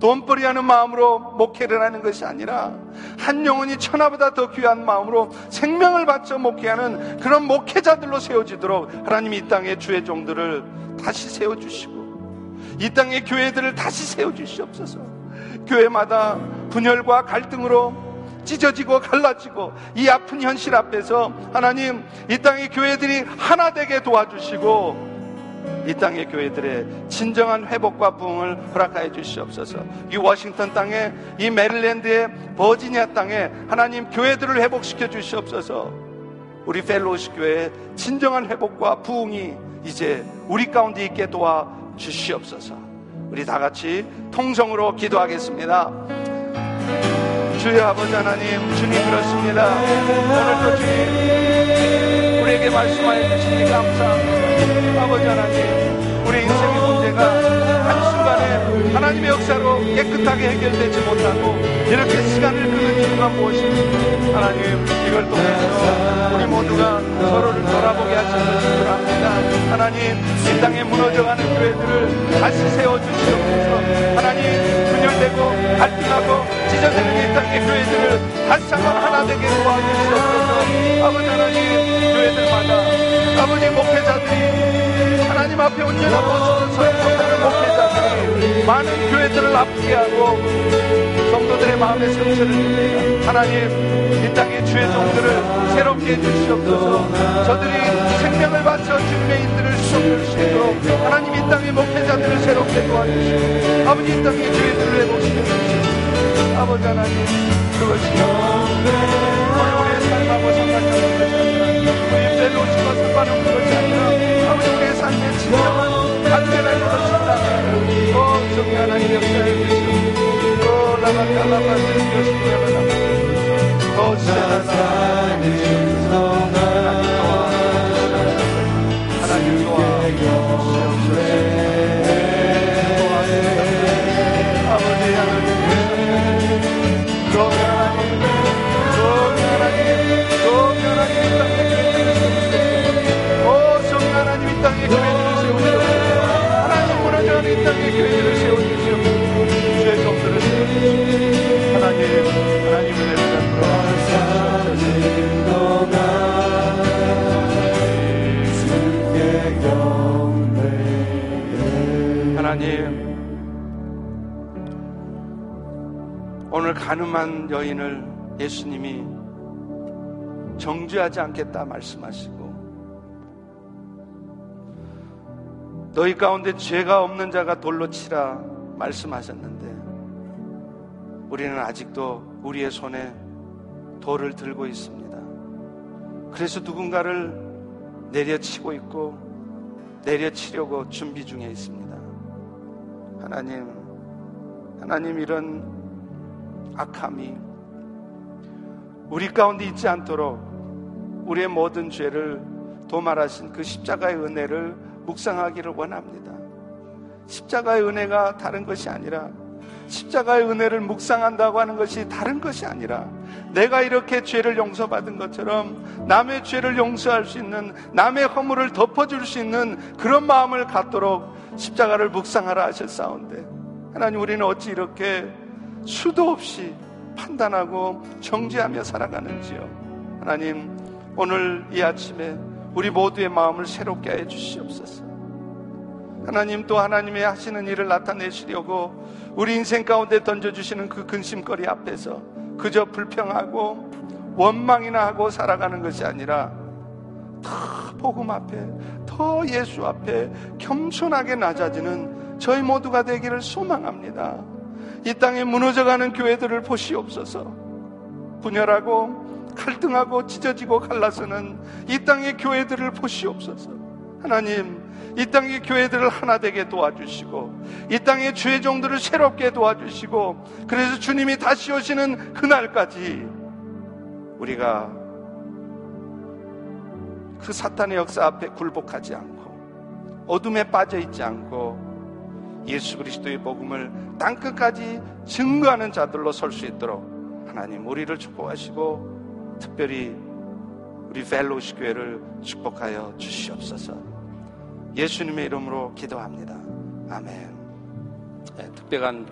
돈벌이 하는 마음으로 목회를 하는 것이 아니라 한 영혼이 천하보다 더 귀한 마음으로 생명을 바쳐 목회하는 그런 목회자들로 세워지도록 하나님이 이 땅의 주의 종들을 다시 세워주시고 이 땅의 교회들을 다시 세워주시옵소서 교회마다 분열과 갈등으로 찢어지고 갈라지고 이 아픈 현실 앞에서 하나님 이 땅의 교회들이 하나 되게 도와주시고 이 땅의 교회들의 진정한 회복과 부흥을 허락하여 주시옵소서. 이 워싱턴 땅에, 이 메릴랜드의 버지니아 땅에 하나님 교회들을 회복시켜 주시옵소서. 우리 펠로시 교회의 진정한 회복과 부흥이 이제 우리 가운데 있게 도와 주시옵소서. 우리 다 같이 통성으로 기도하겠습니다. 주여 아버지 하나님 주님 그렇습니다. 오늘도 주님 우리에게 말씀하여 주시니 감사합니다. 아버지 하나님 우리 인생의 문제가 한순간에 하나님의 역사로 깨끗하게 해결되지 못하고 이렇게 시간을 끄는 이유가 무엇입니까 하나님 이걸 통해서 우리 모두가 서로를 돌아보게 하시는 것을 합니다. 하나님 이 땅에 무너져가는 교회들을 다시 세워주시옵소서. 하나님 분열되고 갈등하고 찢어지는 이 땅의 교회들을 다시 한번 하나 되게 도와주시옵소서. 아버지 하나님 교회들마다 아버지 목회자들이 하나님 앞에 온전한 서지 못하는 목회자들이 많은 교회들을 아프게 하고 성도들의 마음에 상처를 줍니다. 하나님 이 땅의 주의 종들을 새롭게 해주시옵소서. 저들이 생명을 바쳐 주님의 인들을 수용할 수 있도록 하나님 이 땅의 목회자들을 새롭게 도와주시고 아버지 이 땅의 교회들을 회복시켜 주시옵소서 아버지 하나님 그것이요 우리 우리의 삶하고 상관없는 것이 아니라 우리 벨로시와 상관없는 것이 아니라 아버지 우리의 삶의 진정한 간절한 것입니다 오 성령 하나님 역사해 주시옵 하나님 아버지 하나님 교회들을 세워주시옵 가늠한 여인을 예수님이 정죄하지 않겠다 말씀하시고 너희 가운데 죄가 없는 자가 돌로 치라 말씀하셨는데 우리는 아직도 우리의 손에 돌을 들고 있습니다. 그래서 누군가를 내려치고 있고 내려치려고 준비 중에 있습니다. 하나님, 하나님 이런 악함이 우리 가운데 있지 않도록 우리의 모든 죄를 도말하신 그 십자가의 은혜를 묵상하기를 원합니다. 십자가의 은혜가 다른 것이 아니라 십자가의 은혜를 묵상한다고 하는 것이 다른 것이 아니라 내가 이렇게 죄를 용서받은 것처럼 남의 죄를 용서할 수 있는 남의 허물을 덮어줄 수 있는 그런 마음을 갖도록 십자가를 묵상하라 하셨사온데 하나님 우리는 어찌 이렇게 수도 없이 판단하고 정죄하며 살아가는지요 하나님 오늘 이 아침에 우리 모두의 마음을 새롭게 해 주시옵소서 하나님 또 하나님의 하시는 일을 나타내시려고 우리 인생 가운데 던져주시는 그 근심거리 앞에서 그저 불평하고 원망이나 하고 살아가는 것이 아니라 더 복음 앞에 더 예수 앞에 겸손하게 낮아지는 저희 모두가 되기를 소망합니다. 이 땅에 무너져가는 교회들을 보시옵소서. 분열하고 갈등하고 찢어지고 갈라서는 이 땅의 교회들을 보시옵소서. 하나님, 이 땅의 교회들을 하나 되게 도와주시고 이 땅의 죄종들을 새롭게 도와주시고 그래서 주님이 다시 오시는 그날까지 우리가 그 사탄의 역사 앞에 굴복하지 않고 어둠에 빠져 있지 않고 예수 그리스도의 복음을 땅 끝까지 증거하는 자들로 설 수 있도록 하나님 우리를 축복하시고 특별히 우리 펠로시 교회를 축복하여 주시옵소서. 예수님의 이름으로 기도합니다. 아멘. 네, 특별한